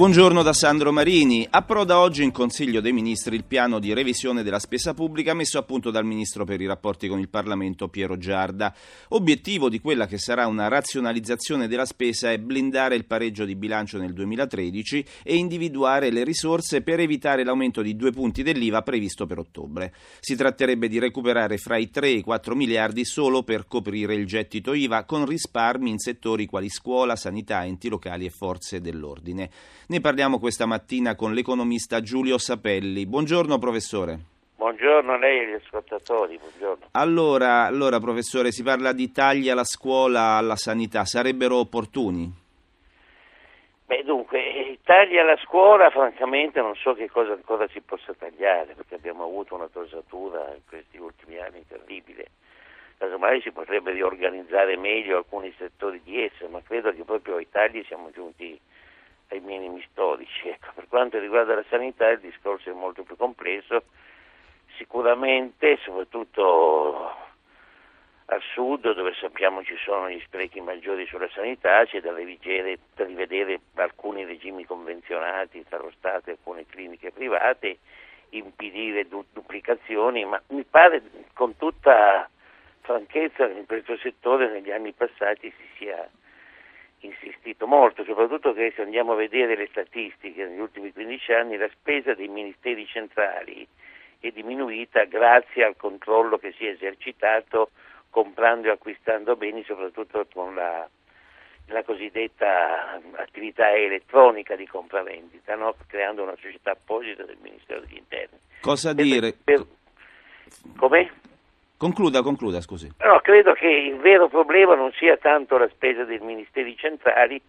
Buongiorno da Sandro Marini. Approda oggi in Consiglio dei Ministri il piano di revisione della spesa pubblica messo a punto dal Ministro per i rapporti con il Parlamento Piero Giarda. Obiettivo di quella che sarà una razionalizzazione della spesa è blindare il pareggio di bilancio nel 2013 e individuare le risorse per evitare l'aumento di due punti dell'IVA previsto per ottobre. Si tratterebbe di recuperare fra i 3 e i 4 miliardi solo per coprire il gettito IVA con risparmi in settori quali scuola, sanità, enti locali e forze dell'ordine. Ne parliamo questa mattina con l'economista Giulio Sapelli. Buongiorno professore. Buongiorno a lei e agli ascoltatori. Buongiorno. Allora, allora, professore, si parla di tagli alla scuola, alla sanità, sarebbero opportuni? Beh, dunque, i tagli alla scuola, francamente, non so che cosa ancora si possa tagliare, perché abbiamo avuto una dosatura in questi ultimi anni terribile. Casomai si potrebbe riorganizzare meglio alcuni settori di esse, ma credo che proprio ai tagli siamo giunti ai minimi storici. Ecco, per quanto riguarda la sanità il discorso è molto più complesso, sicuramente soprattutto al sud dove sappiamo ci sono gli sprechi maggiori sulla sanità c'è da rivedere, da rivedere alcuni regimi convenzionati tra lo Stato e alcune cliniche private, impedire du- duplicazioni, ma mi pare con tutta franchezza che in questo settore negli anni passati si sia insistito molto, soprattutto che se andiamo a vedere le statistiche negli ultimi 15 anni la spesa dei ministeri centrali è diminuita grazie al controllo che si è esercitato comprando e acquistando beni, soprattutto con la, la cosiddetta attività elettronica di compravendita, no? creando una società apposita del Ministero degli Interni. Cosa dire? Per, come? Concluda, concluda, scusi. No, credo che il vero problema non sia tanto la spesa dei ministeri centrali,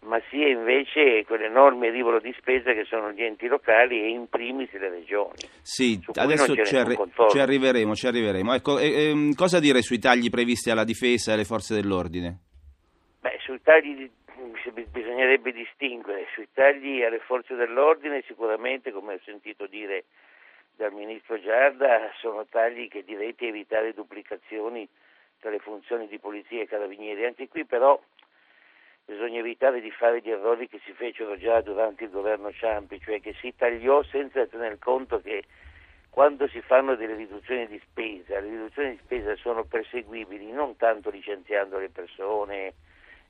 ma sia invece quell'enorme rivolo di spesa che sono gli enti locali e in primis le regioni. Sì, adesso ci, arri- ci, arriveremo, ci arriveremo. Ecco, eh, eh, cosa dire sui tagli previsti alla difesa e alle forze dell'ordine? Beh, sui tagli bisognerebbe distinguere, sui tagli alle forze dell'ordine sicuramente, come ho sentito dire dal Ministro Giarda sono tagli che diretti a evitare duplicazioni tra le funzioni di polizia e carabinieri. Anche qui però bisogna evitare di fare gli errori che si fecero già durante il governo Ciampi, cioè che si tagliò senza tener conto che quando si fanno delle riduzioni di spesa, le riduzioni di spesa sono perseguibili non tanto licenziando le persone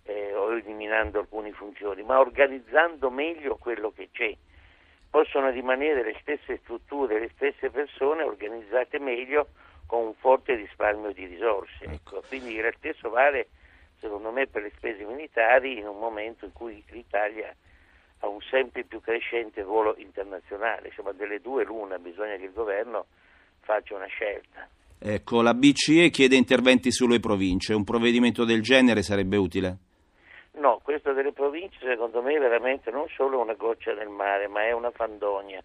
eh, o eliminando alcune funzioni, ma organizzando meglio quello che c'è possono rimanere le stesse strutture, le stesse persone organizzate meglio con un forte risparmio di risorse. Ecco. ecco. Quindi lo stesso vale secondo me per le spese militari in un momento in cui l'Italia ha un sempre più crescente ruolo internazionale, insomma delle due l'una, bisogna che il governo faccia una scelta. Ecco, la BCE chiede interventi sulle province, un provvedimento del genere sarebbe utile? No, questo delle province secondo me è veramente non solo una goccia nel mare, ma è una fandonia.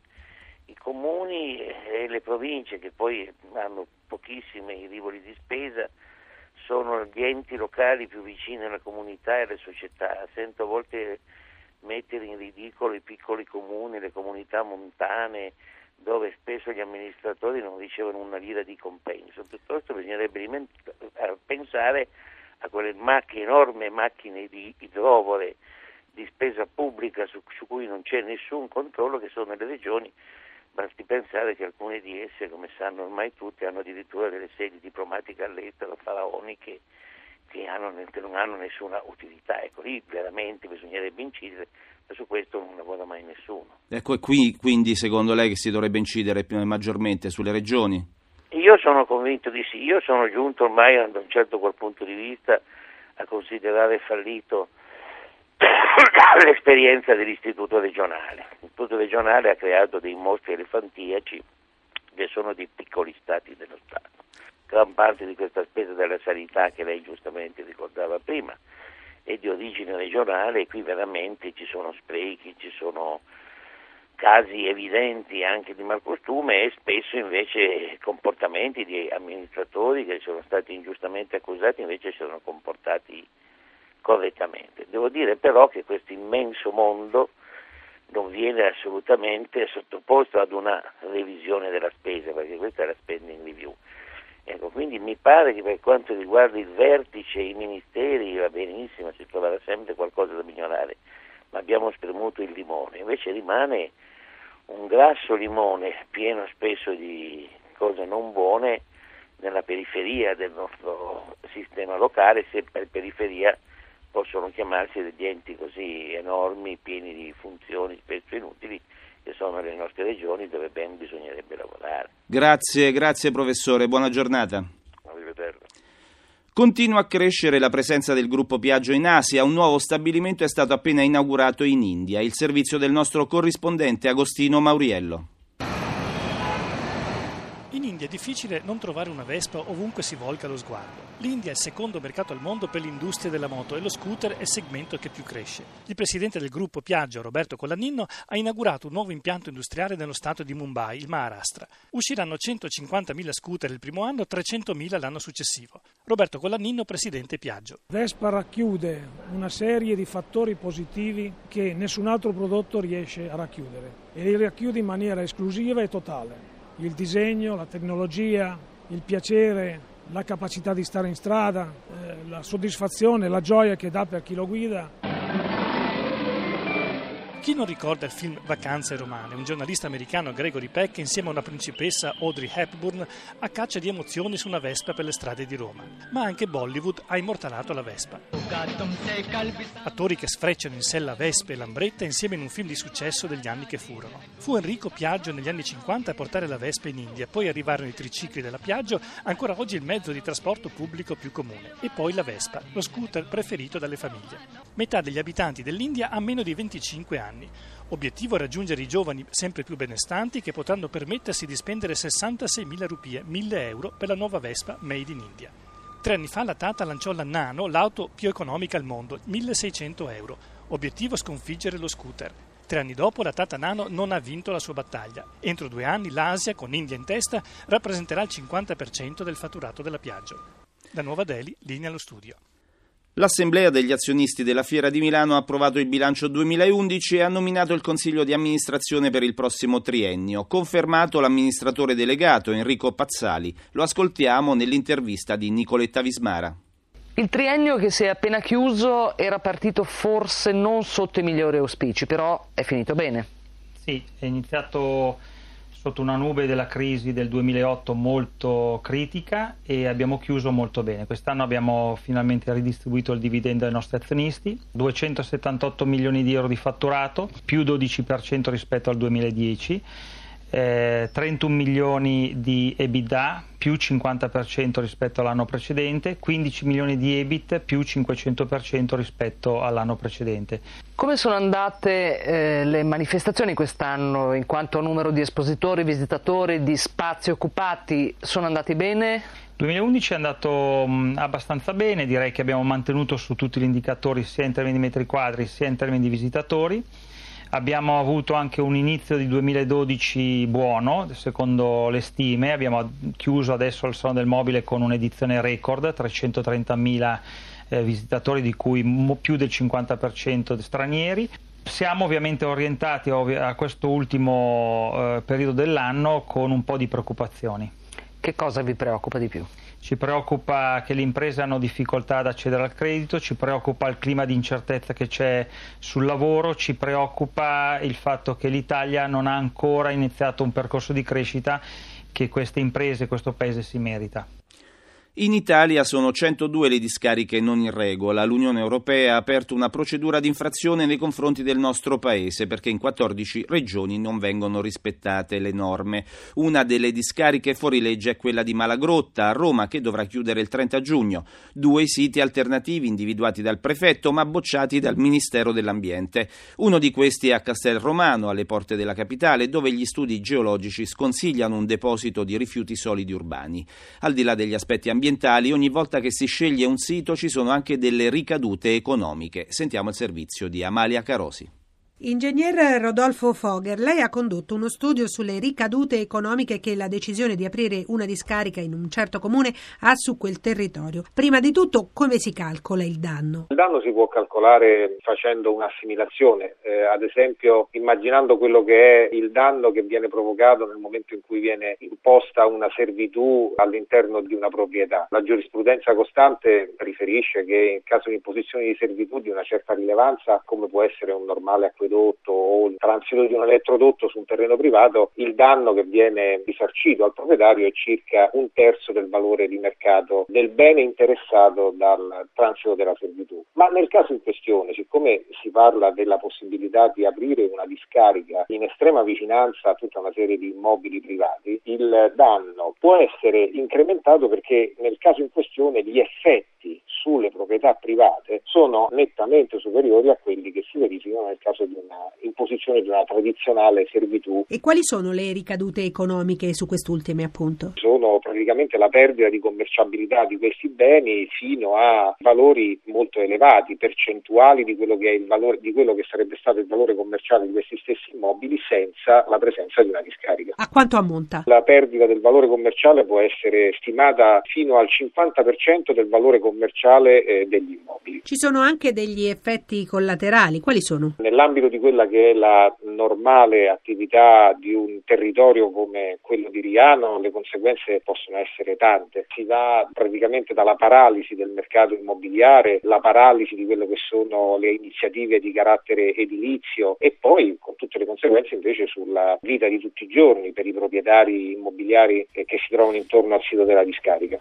I comuni e le province, che poi hanno pochissimi rivoli di spesa, sono gli enti locali più vicini alla comunità e alle società. Sento a volte mettere in ridicolo i piccoli comuni, le comunità montane, dove spesso gli amministratori non ricevono una lira di compenso. Piuttosto bisognerebbe pensare a quelle macchine, enormi macchine di idrovore di spesa pubblica su, su, cui non c'è nessun controllo che sono le regioni, basti pensare che alcune di esse, come sanno ormai tutti, hanno addirittura delle sedi diplomatiche all'estero faraoniche che, hanno, che non hanno nessuna utilità. Ecco, lì veramente bisognerebbe incidere, ma su questo non lavora mai nessuno. Ecco, e qui quindi secondo lei che si dovrebbe incidere maggiormente sulle regioni? Io sono convinto di sì, io sono giunto ormai da un certo qual punto di vista a considerare fallito l'esperienza dell'istituto regionale. L'istituto regionale ha creato dei mostri elefantiaci che sono dei piccoli stati dello Stato. Gran parte di questa spesa della sanità che lei giustamente ricordava prima è di origine regionale e qui veramente ci sono sprechi, ci sono casi evidenti anche di malcostume e spesso invece comportamenti di amministratori che sono stati ingiustamente accusati invece si sono comportati correttamente. Devo dire però che questo immenso mondo non viene assolutamente sottoposto ad una revisione della spesa, perché questa è la spending review. Ecco, quindi mi pare che per quanto riguarda il vertice e i ministeri va benissimo, si troverà sempre qualcosa da migliorare, abbiamo spremuto il limone, invece rimane un grasso limone pieno spesso di cose non buone nella periferia del nostro sistema locale, se per periferia possono chiamarsi degli enti così enormi, pieni di funzioni spesso inutili, che sono le nostre regioni dove ben bisognerebbe lavorare. Grazie, grazie professore, buona giornata. Continua a crescere la presenza del gruppo Piaggio in Asia. Un nuovo stabilimento è stato appena inaugurato in India. Il servizio del nostro corrispondente Agostino Mauriello. In India è difficile non trovare una Vespa ovunque si volga lo sguardo. L'India è il secondo mercato al mondo per l'industria della moto e lo scooter è il segmento che più cresce. Il presidente del gruppo Piaggio, Roberto Colannino, ha inaugurato un nuovo impianto industriale nello stato di Mumbai, il Maharashtra. Usciranno 150.000 scooter il primo anno, 300.000 l'anno successivo. Roberto Colannino, presidente Piaggio. Vespa racchiude una serie di fattori positivi che nessun altro prodotto riesce a racchiudere e li racchiude in maniera esclusiva e totale il disegno, la tecnologia, il piacere, la capacità di stare in strada, eh, la soddisfazione, la gioia che dà per chi lo guida. Chi non ricorda il film Vacanze romane? Un giornalista americano, Gregory Peck, insieme a una principessa, Audrey Hepburn, a caccia di emozioni su una Vespa per le strade di Roma. Ma anche Bollywood ha immortalato la Vespa. Attori che sfrecciano in sella Vespa e Lambretta insieme in un film di successo degli anni che furono. Fu Enrico Piaggio negli anni 50 a portare la Vespa in India, poi arrivarono i tricicli della Piaggio, ancora oggi il mezzo di trasporto pubblico più comune, e poi la Vespa, lo scooter preferito dalle famiglie. Metà degli abitanti dell'India ha meno di 25 anni anni. Obiettivo raggiungere i giovani sempre più benestanti che potranno permettersi di spendere 66.000 rupie, 1.000 euro, per la nuova Vespa Made in India. Tre anni fa la Tata lanciò la Nano, l'auto più economica al mondo, 1.600 euro. Obiettivo sconfiggere lo scooter. Tre anni dopo la Tata Nano non ha vinto la sua battaglia. Entro due anni l'Asia, con India in testa, rappresenterà il 50% del fatturato della Piaggio. Da Nuova Delhi, linea allo studio. L'Assemblea degli azionisti della Fiera di Milano ha approvato il bilancio 2011 e ha nominato il Consiglio di amministrazione per il prossimo triennio. Confermato l'amministratore delegato Enrico Pazzali. Lo ascoltiamo nell'intervista di Nicoletta Vismara. Il triennio che si è appena chiuso era partito forse non sotto i migliori auspici, però è finito bene. Sì, è iniziato sotto una nube della crisi del 2008 molto critica e abbiamo chiuso molto bene. Quest'anno abbiamo finalmente ridistribuito il dividendo ai nostri azionisti, 278 milioni di euro di fatturato, più 12% rispetto al 2010 eh, 31 milioni di EBITDA più 50% rispetto all'anno precedente, 15 milioni di EBIT più 500% rispetto all'anno precedente. Come sono andate eh, le manifestazioni quest'anno in quanto a numero di espositori, visitatori, di spazi occupati? Sono andati bene? 2011 è andato mh, abbastanza bene, direi che abbiamo mantenuto su tutti gli indicatori sia in termini di metri quadri sia in termini di visitatori. Abbiamo avuto anche un inizio di 2012 buono, secondo le stime. Abbiamo chiuso adesso il Salone del Mobile con un'edizione record, 330.000 eh, visitatori, di cui più del 50% stranieri. Siamo ovviamente orientati a questo ultimo eh, periodo dell'anno con un po' di preoccupazioni. Che cosa vi preoccupa di più? Ci preoccupa che le imprese hanno difficoltà ad accedere al credito, ci preoccupa il clima di incertezza che c'è sul lavoro, ci preoccupa il fatto che l'Italia non ha ancora iniziato un percorso di crescita che queste imprese questo Paese si merita. In Italia sono 102 le discariche non in regola. L'Unione Europea ha aperto una procedura di infrazione nei confronti del nostro Paese perché in 14 regioni non vengono rispettate le norme. Una delle discariche fuori legge è quella di Malagrotta a Roma che dovrà chiudere il 30 giugno. Due siti alternativi individuati dal prefetto ma bocciati dal Ministero dell'Ambiente. Uno di questi è a Castel Romano, alle porte della capitale, dove gli studi geologici sconsigliano un deposito di rifiuti solidi urbani. Al di là degli aspetti ambientali, ambientali, ogni volta che si sceglie un sito ci sono anche delle ricadute economiche. Sentiamo il servizio di Amalia Carosi. Ingegner Rodolfo Fogher, lei ha condotto uno studio sulle ricadute economiche che la decisione di aprire una discarica in un certo comune ha su quel territorio. Prima di tutto, come si calcola il danno? Il danno si può calcolare facendo un'assimilazione, eh, ad esempio immaginando quello che è il danno che viene provocato nel momento in cui viene imposta una servitù all'interno di una proprietà. La giurisprudenza costante riferisce che in caso di imposizione di servitù di una certa rilevanza, come può essere un normale acquedotto, acquedotto o il transito di un elettrodotto su un terreno privato, il danno che viene risarcito al proprietario è circa un terzo del valore di mercato del bene interessato dal transito della servitù. Ma nel caso in questione, siccome si parla della possibilità di aprire una discarica in estrema vicinanza a tutta una serie di immobili privati, il danno può essere incrementato perché nel caso in questione gli effetti sulle proprietà private sono nettamente superiori a quelli che si verificano nel caso di una imposizione di una tradizionale servitù. E quali sono le ricadute economiche su quest'ultime appunto? Sono praticamente la perdita di commerciabilità di questi beni fino a valori molto elevati, percentuali di quello che, è il valore, di quello che sarebbe stato il valore commerciale di questi stessi immobili senza la presenza di una discarica. A quanto ammonta? La perdita del valore commerciale può essere stimata fino al 50% del valore commerciale eh, degli immobili. Ci sono anche degli effetti collaterali, quali sono? Nell'ambito di quella che è la normale attività di un territorio come quello di Riano, le conseguenze possono essere tante. Si va praticamente dalla paralisi del mercato immobiliare, la paralisi di quelle che sono le iniziative di carattere edilizio e poi con tutte le conseguenze invece sulla vita di tutti i giorni per i proprietari immobiliari che si trovano intorno al sito della discarica.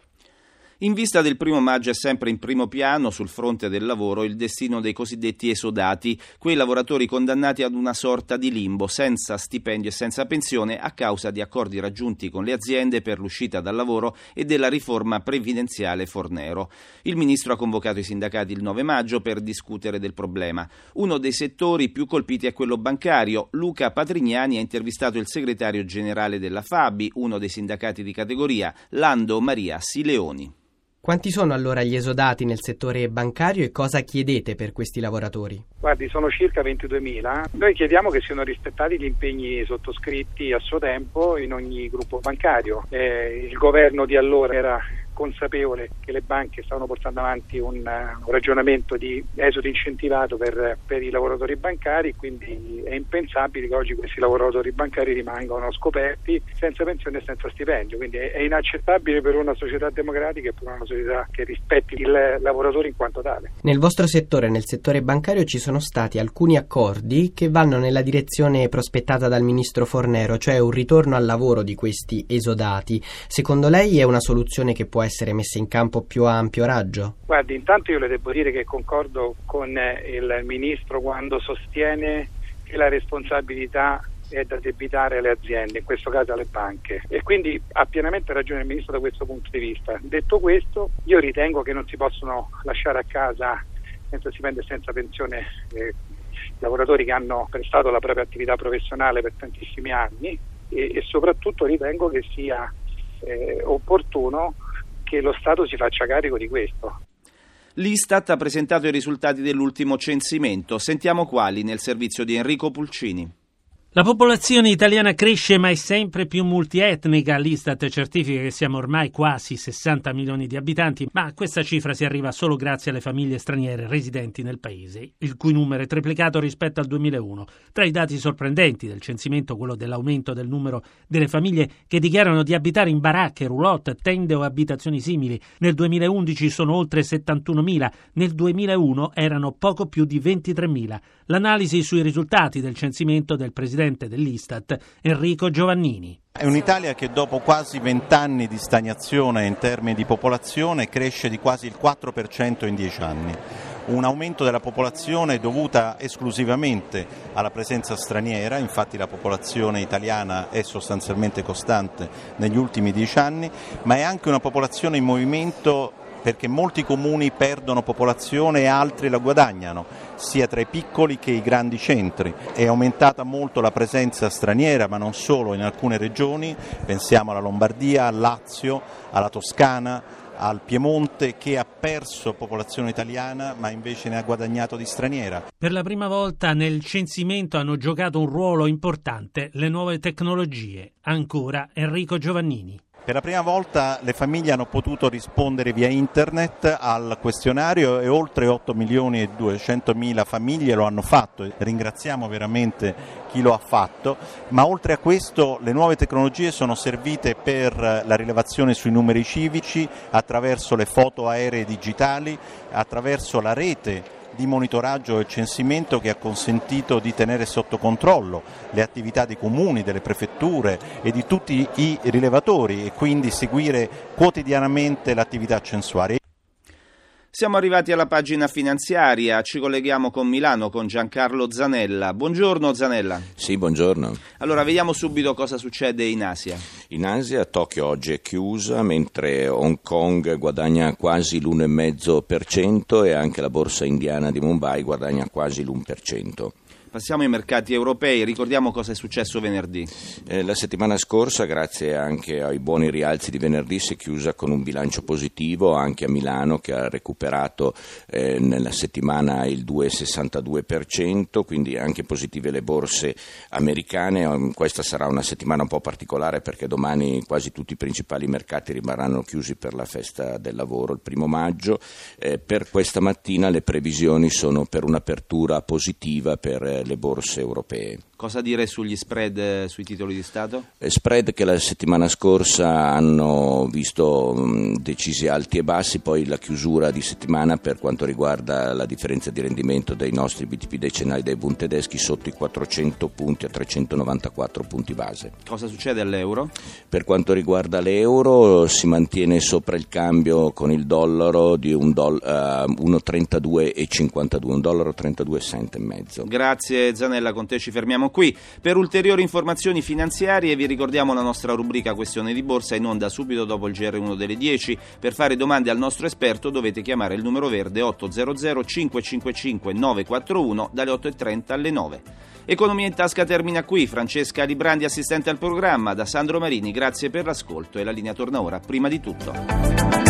In vista del primo maggio è sempre in primo piano sul fronte del lavoro il destino dei cosiddetti esodati, quei lavoratori condannati ad una sorta di limbo, senza stipendio e senza pensione a causa di accordi raggiunti con le aziende per l'uscita dal lavoro e della riforma previdenziale Fornero. Il ministro ha convocato i sindacati il 9 maggio per discutere del problema. Uno dei settori più colpiti è quello bancario. Luca Patrignani ha intervistato il segretario generale della Fabi, uno dei sindacati di categoria, Lando Maria Sileoni. Quanti sono allora gli esodati nel settore bancario e cosa chiedete per questi lavoratori? Guardi, sono circa 22.000. Noi chiediamo che siano rispettati gli impegni sottoscritti a suo tempo in ogni gruppo bancario. Eh, il governo di allora era consapevole che le banche stavano portando avanti un, un ragionamento di esito incentivato per, per, i lavoratori bancari, quindi è impensabile che oggi questi lavoratori bancari rimangano scoperti senza pensione e senza stipendio, quindi è, è inaccettabile per una società democratica e per una società che rispetti il lavoratore in quanto tale. Nel vostro settore, nel settore bancario, ci sono stati alcuni accordi che vanno nella direzione prospettata dal ministro Fornero, cioè un ritorno al lavoro di questi esodati. Secondo lei è una soluzione che può essere messa in campo più a ampio raggio? Guardi, intanto io le devo dire che concordo con eh, il Ministro quando sostiene che la responsabilità è da debitare alle aziende, in questo caso alle banche. E quindi ha pienamente ragione il Ministro da questo punto di vista. Detto questo, io ritengo che non si possono lasciare a casa senza stipendio e senza pensione eh, lavoratori che hanno prestato la propria attività professionale per tantissimi anni e, e soprattutto ritengo che sia eh, opportuno che lo Stato si faccia carico di questo. L'Istat ha presentato i risultati dell'ultimo censimento. Sentiamo quali nel servizio di Enrico Pulcini. La popolazione italiana cresce ma è sempre più multietnica. L'Istat certifica che siamo ormai quasi 60 milioni di abitanti, ma questa cifra si arriva solo grazie alle famiglie straniere residenti nel paese, il cui numero è triplicato rispetto al 2001. Tra i dati sorprendenti del censimento quello dell'aumento del numero delle famiglie che dichiarano di abitare in baracche, roulotte, tende o abitazioni simili. Nel 2011 sono oltre 71.000, nel 2001 erano poco più di 23.000. L'analisi sui risultati del censimento del presidente presidente dell'Istat Enrico Giovannini. È un'Italia che dopo quasi vent'anni di stagnazione in termini di popolazione cresce di quasi il 4% in dieci anni. Un aumento della popolazione dovuta esclusivamente alla presenza straniera, infatti la popolazione italiana è sostanzialmente costante negli ultimi dieci anni, ma è anche una popolazione in movimento perché molti comuni perdono popolazione e altri la guadagnano, sia tra i piccoli che i grandi centri. È aumentata molto la presenza straniera, ma non solo in alcune regioni, pensiamo alla Lombardia, al Lazio, alla Toscana, al Piemonte che ha perso popolazione italiana ma invece ne ha guadagnato di straniera. Per la prima volta nel censimento hanno giocato un ruolo importante le nuove tecnologie. Ancora Enrico Giovannini. Per la prima volta le famiglie hanno potuto rispondere via internet al questionario e oltre 8 milioni e 200 mila famiglie lo hanno fatto. Ringraziamo veramente chi lo ha fatto, ma oltre a questo le nuove tecnologie sono servite per la rilevazione sui numeri civici attraverso le foto aeree digitali, attraverso la rete di monitoraggio e censimento che ha consentito di tenere sotto controllo le attività dei comuni, delle prefetture e di tutti i rilevatori e quindi seguire quotidianamente l'attività censuaria. Siamo arrivati alla pagina finanziaria, ci colleghiamo con Milano con Giancarlo Zanella. Buongiorno Zanella. Sì, buongiorno. Allora, vediamo subito cosa succede in Asia. In Asia Tokyo oggi è chiusa, mentre Hong Kong guadagna quasi l'1,5% e anche la borsa indiana di Mumbai guadagna quasi l'1%. Passiamo ai mercati europei, ricordiamo cosa è successo venerdì. Eh, la settimana scorsa, grazie anche ai buoni rialzi di venerdì, si è chiusa con un bilancio positivo anche a Milano che ha recuperato eh, nella settimana il 2,62%, quindi anche positive le borse americane. Um, questa sarà una settimana un po' particolare perché domani quasi tutti i principali mercati rimarranno chiusi per la festa del lavoro il primo maggio. Eh, per questa mattina le previsioni sono per un'apertura positiva per eh, le borse europee. Cosa dire sugli spread eh, sui titoli di Stato? Eh, spread che la settimana scorsa hanno visto mh, decisi alti e bassi, poi la chiusura di settimana per quanto riguarda la differenza di rendimento dei nostri BTP decennali dei Bund tedeschi sotto i 400 punti a 394 punti base. Cosa succede all'euro? Per quanto riguarda l'euro si mantiene sopra il cambio con il dollaro di un doll- uh, 1,32,52, un dollaro 32 cent e mezzo. Grazie Zanella, con te ci fermiamo qui. Per ulteriori informazioni finanziarie vi ricordiamo la nostra rubrica Questione di Borsa in onda subito dopo il GR1 delle 10. Per fare domande al nostro esperto dovete chiamare il numero verde 800 555 941 dalle 8.30 alle 9. Economia in tasca termina qui. Francesca Librandi, assistente al programma. Da Sandro Marini, grazie per l'ascolto e la linea torna ora prima di tutto.